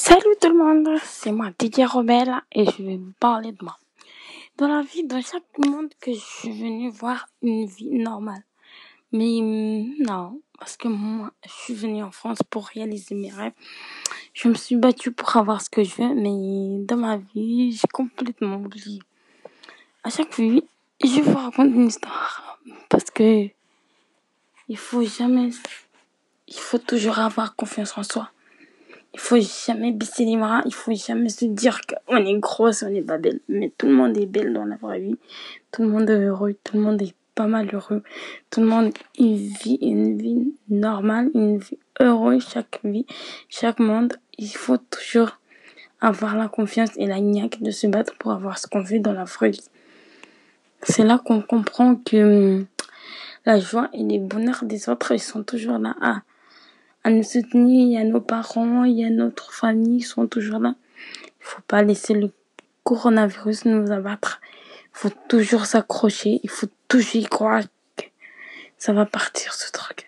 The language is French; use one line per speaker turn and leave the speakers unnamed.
Salut tout le monde, c'est moi Didier Rebelle et je vais vous parler de moi. Dans la vie, dans chaque monde que je suis venue voir une vie normale. Mais hum, non, parce que moi, je suis venue en France pour réaliser mes rêves. Je me suis battue pour avoir ce que je veux, mais dans ma vie, j'ai complètement oublié. À chaque vie, je vous raconte une histoire. Parce que il faut jamais, il faut toujours avoir confiance en soi. Il faut jamais baisser les bras, il faut jamais se dire qu'on est grosse, on n'est pas belle. Mais tout le monde est belle dans la vraie vie. Tout le monde est heureux, tout le monde est pas mal heureux. Tout le monde vit une vie normale, une vie heureuse chaque vie, chaque monde. Il faut toujours avoir la confiance et la niaque de se battre pour avoir ce qu'on veut dans la vraie vie. C'est là qu'on comprend que hum, la joie et les bonheurs des autres, ils sont toujours là à, à nous soutenir. Il y a nos parents, il y a notre famille, ils sont toujours là. Il faut pas laisser le coronavirus nous abattre. Il faut toujours s'accrocher. Il faut toujours y croire que ça va partir ce truc.